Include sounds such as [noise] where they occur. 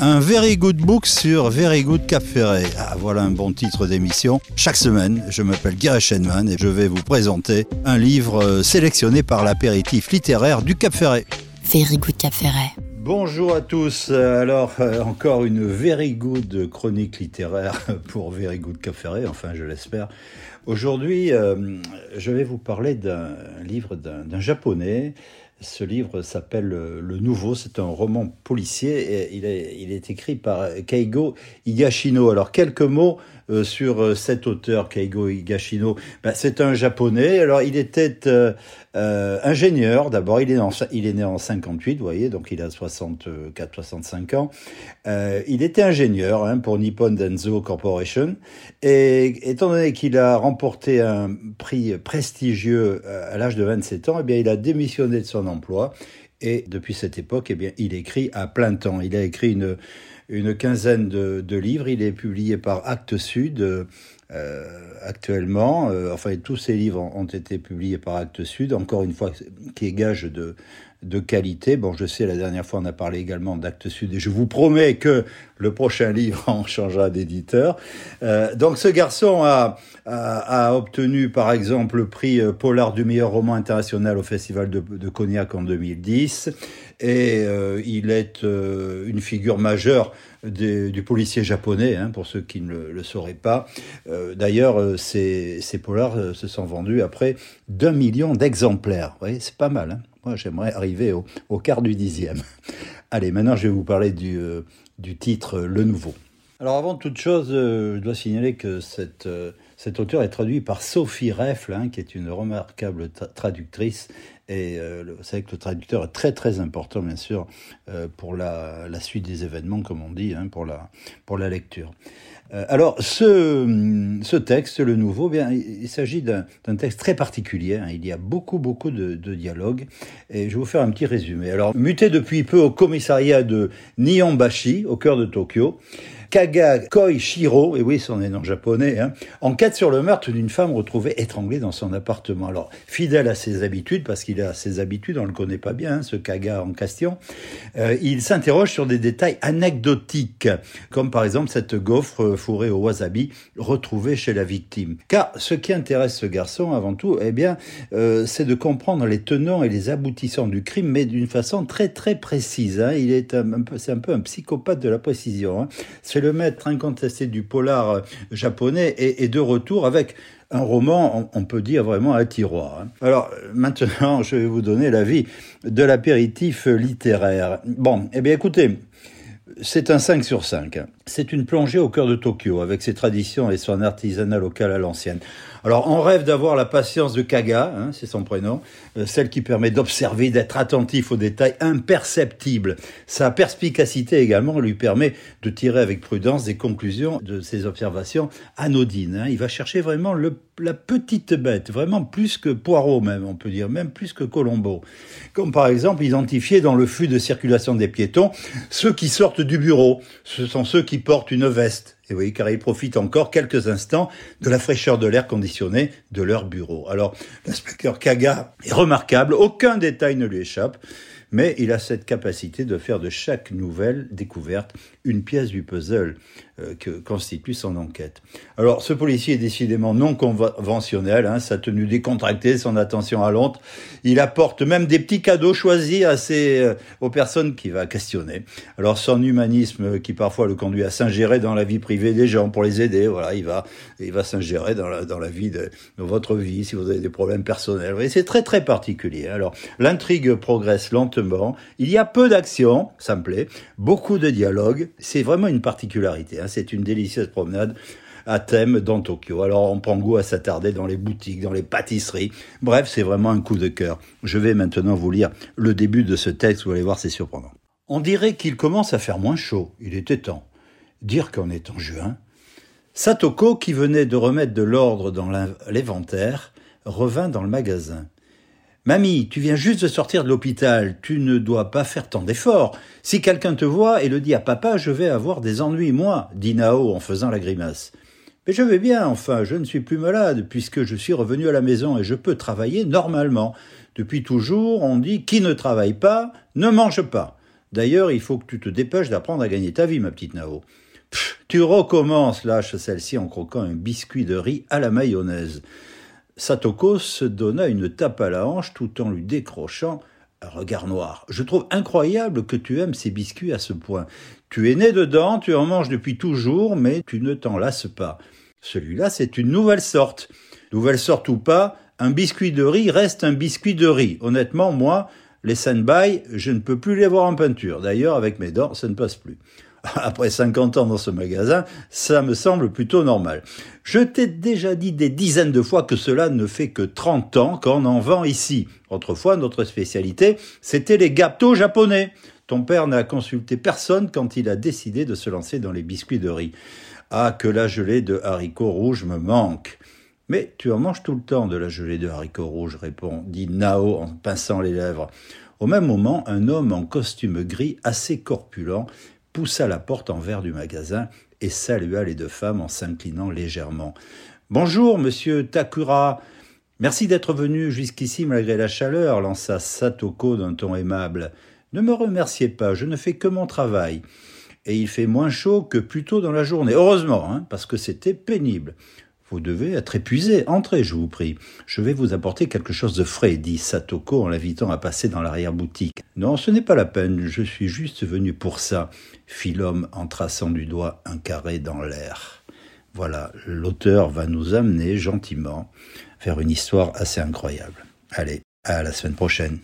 Un very good book sur Very Good Cap Ferret. Ah, voilà un bon titre d'émission. Chaque semaine, je m'appelle Gary Shenman et je vais vous présenter un livre euh, sélectionné par l'apéritif littéraire du Cap Ferret. Very Good Cap Ferret. Bonjour à tous. Alors, euh, encore une very good chronique littéraire [laughs] pour Very Good Cap Ferret, enfin, je l'espère. Aujourd'hui, euh, je vais vous parler d'un livre d'un japonais ce livre s'appelle Le Nouveau, c'est un roman policier et il est, il est écrit par Keigo Higashino. Alors quelques mots euh, sur euh, cet auteur, Keigo Higashino. Ben, c'est un japonais, alors il était euh, ingénieur d'abord, il, est il est né en 58, vous voyez, donc il a 64-65 ans. il était ingénieur hein, pour Nippon Denso Corporation et étant donné qu'il a remporté un prix prestigieux à l'âge de 27 ans, eh bien, il a démissionné de son emploi. Et depuis cette époque, eh bien, il écrit à plein temps. Il a écrit une, une quinzaine de, livres. Il est publié par Actes Sud euh, actuellement. Euh, enfin, tous ces livres ont, été publiés par Actes Sud. Encore une fois, qui est gage de, de qualité. Bon, je sais, la dernière fois, on a parlé également d'Actes Sud et je vous promets que le prochain livre [laughs] en changera d'éditeur. Euh, donc, ce garçon a, a, obtenu, par exemple, le prix euh, Polar du meilleur roman international au Festival de, Cognac en 2010. Et euh, il est une figure majeure du policier japonais, hein, pour ceux qui ne le, sauraient pas. D'ailleurs, ces, ces polars se sont vendus après d'un million d'exemplaires. Vous voyez, c'est pas mal. Hein j'aimerais arriver au, quart du dixième. [laughs] Allez, maintenant, je vais vous parler du, euh, du titre Le Nouveau. Alors, avant toute chose, euh, je dois signaler que cette, euh, cet auteur est traduit par Sophie Reffle, hein, qui est une remarquable tra traductrice. Et euh, vous savez que le traducteur est très très important, bien sûr, euh, pour la, suite des événements, comme on dit, hein, pour, la, lecture. Euh, alors, ce, texte, le nouveau, bien, il, il s'agit d'un texte très particulier. Hein. Il y a beaucoup, beaucoup de, de dialogues. Et je vais vous faire un petit résumé. Alors, muté depuis peu au commissariat de Nihonbashi, au cœur de Tokyo, Kaga Koishiro, et oui, son nom japonais, hein, enquête sur le meurtre d'une femme retrouvée étranglée dans son appartement. Alors, fidèle à ses habitudes, parce qu'il a ses habitudes, on ne le connaît pas bien, hein, ce Kaga en question, euh, il s'interroge sur des détails anecdotiques, comme par exemple cette gaufre fourrée au wasabi retrouvée chez la victime. Car ce qui intéresse ce garçon, avant tout, eh bien, euh, c'est de comprendre les tenants et les aboutissants du crime, mais d'une façon très très précise. Hein. Il est un, un c'est un peu un psychopathe de la précision. Le maître incontesté du polar euh, japonais et, et de retour avec un roman, on, peut dire vraiment à tiroir. Hein. Alors maintenant, [laughs] je vais vous donner l'avis de l'apéritif littéraire. Bon, eh bien écoutez, c'est un 5 sur 5. C'est une plongée au cœur de Tokyo, avec ses traditions et son artisanat local à l'ancienne. Alors, on rêve d'avoir la patience de Kaga, hein, c'est son prénom, euh, celle qui permet d'observer, d'être attentif aux détails imperceptibles. Sa perspicacité également lui permet de tirer avec prudence des conclusions de ses observations anodines. Hein. Il va chercher vraiment la petite bête, vraiment plus que Poirot même, on peut dire, même plus que Colombo. Comme par exemple identifier dans le flux de circulation des piétons ceux qui sortent du bureau. Ce sont ceux qui portent une veste. Et oui, car ils profitent encore quelques instants de la fraîcheur de l'air conditionné de leur bureau. Alors, l'inspecteur Kaga est remarquable, aucun détail ne lui échappe, mais il a cette capacité de faire de chaque nouvelle découverte une pièce du puzzle que constitue son enquête. Alors, ce policier est décidément non conventionnel, hein, sa tenue décontractée, son attention à l'autre. Il apporte même des petits cadeaux choisis à ses, euh, aux personnes qu'il va questionner. Alors, son humanisme qui parfois le conduit à s'ingérer dans la vie privée des gens pour les aider, voilà, il va, il va s'ingérer dans dans la vie de, votre vie si vous avez des problèmes personnels. Et c'est très très particulier. Alors, l'intrigue progresse lentement. Il y a peu d'action, ça me plaît, beaucoup de dialogue. C'est vraiment une particularité. Hein c'est une délicieuse promenade à thème dans Tokyo. Alors on prend goût à s'attarder dans les boutiques, dans les pâtisseries. Bref, c'est vraiment un coup de cœur. Je vais maintenant vous lire le début de ce texte, vous allez voir, c'est surprenant. On dirait qu'il commence à faire moins chaud. Il était temps. Dire qu'on est en juin. Satoko, qui venait de remettre de l'ordre dans l'inventaire, revint dans le magasin. Mamie, tu viens juste de sortir de l'hôpital, tu ne dois pas faire tant d'efforts. Si quelqu'un te voit et le dit à papa, je vais avoir des ennuis, moi, dit Nao en faisant la grimace. Mais je vais bien, enfin, je ne suis plus malade, puisque je suis revenu à la maison et je peux travailler normalement. Depuis toujours, on dit qui ne travaille pas ne mange pas. D'ailleurs, il faut que tu te dépêches d'apprendre à gagner ta vie, ma petite Nao. tu recommences, lâche celle-ci en croquant un biscuit de riz à la mayonnaise. Satoko se donna une tape à la hanche tout en lui décrochant un regard noir. Je trouve incroyable que tu aimes ces biscuits à ce point. Tu es né dedans, tu en manges depuis toujours, mais tu ne t'en lasses pas. Celui-là, c'est une nouvelle sorte. Nouvelle sorte ou pas, un biscuit de riz reste un biscuit de riz. Honnêtement, moi, les sandbay, je ne peux plus les voir en peinture. D'ailleurs, avec mes dents, ça ne passe plus. [laughs] Après 50 ans dans ce magasin, ça me semble plutôt normal. Je t'ai déjà dit des dizaines de fois que cela ne fait que 30 ans qu'on en vend ici. Autrefois, notre spécialité, c'était les gâteaux japonais. Ton père n'a consulté personne quand il a décidé de se lancer dans les biscuits de riz. Ah, que la gelée de haricots rouges me manque. Mais tu en manges tout le temps de la gelée de haricots rouges, répondit Nao en pinçant les lèvres. Au même moment, un homme en costume gris assez corpulent poussa la porte en verre du magasin et salua les deux femmes en s'inclinant légèrement. Bonjour, monsieur Takura. Merci d'être venu jusqu'ici malgré la chaleur, lança Satoko d'un ton aimable. Ne me remerciez pas, je ne fais que mon travail. Et il fait moins chaud que plus tôt dans la journée. Heureusement, hein, parce que c'était pénible. Vous devez être épuisé. Entrez, je vous prie. Je vais vous apporter quelque chose de frais, dit Satoko en l'invitant à passer dans l'arrière-boutique. Non, ce n'est pas la peine, je suis juste venu pour ça, fit l'homme en traçant du doigt un carré dans l'air. Voilà, l'auteur va nous amener gentiment vers une histoire assez incroyable. Allez, à la semaine prochaine.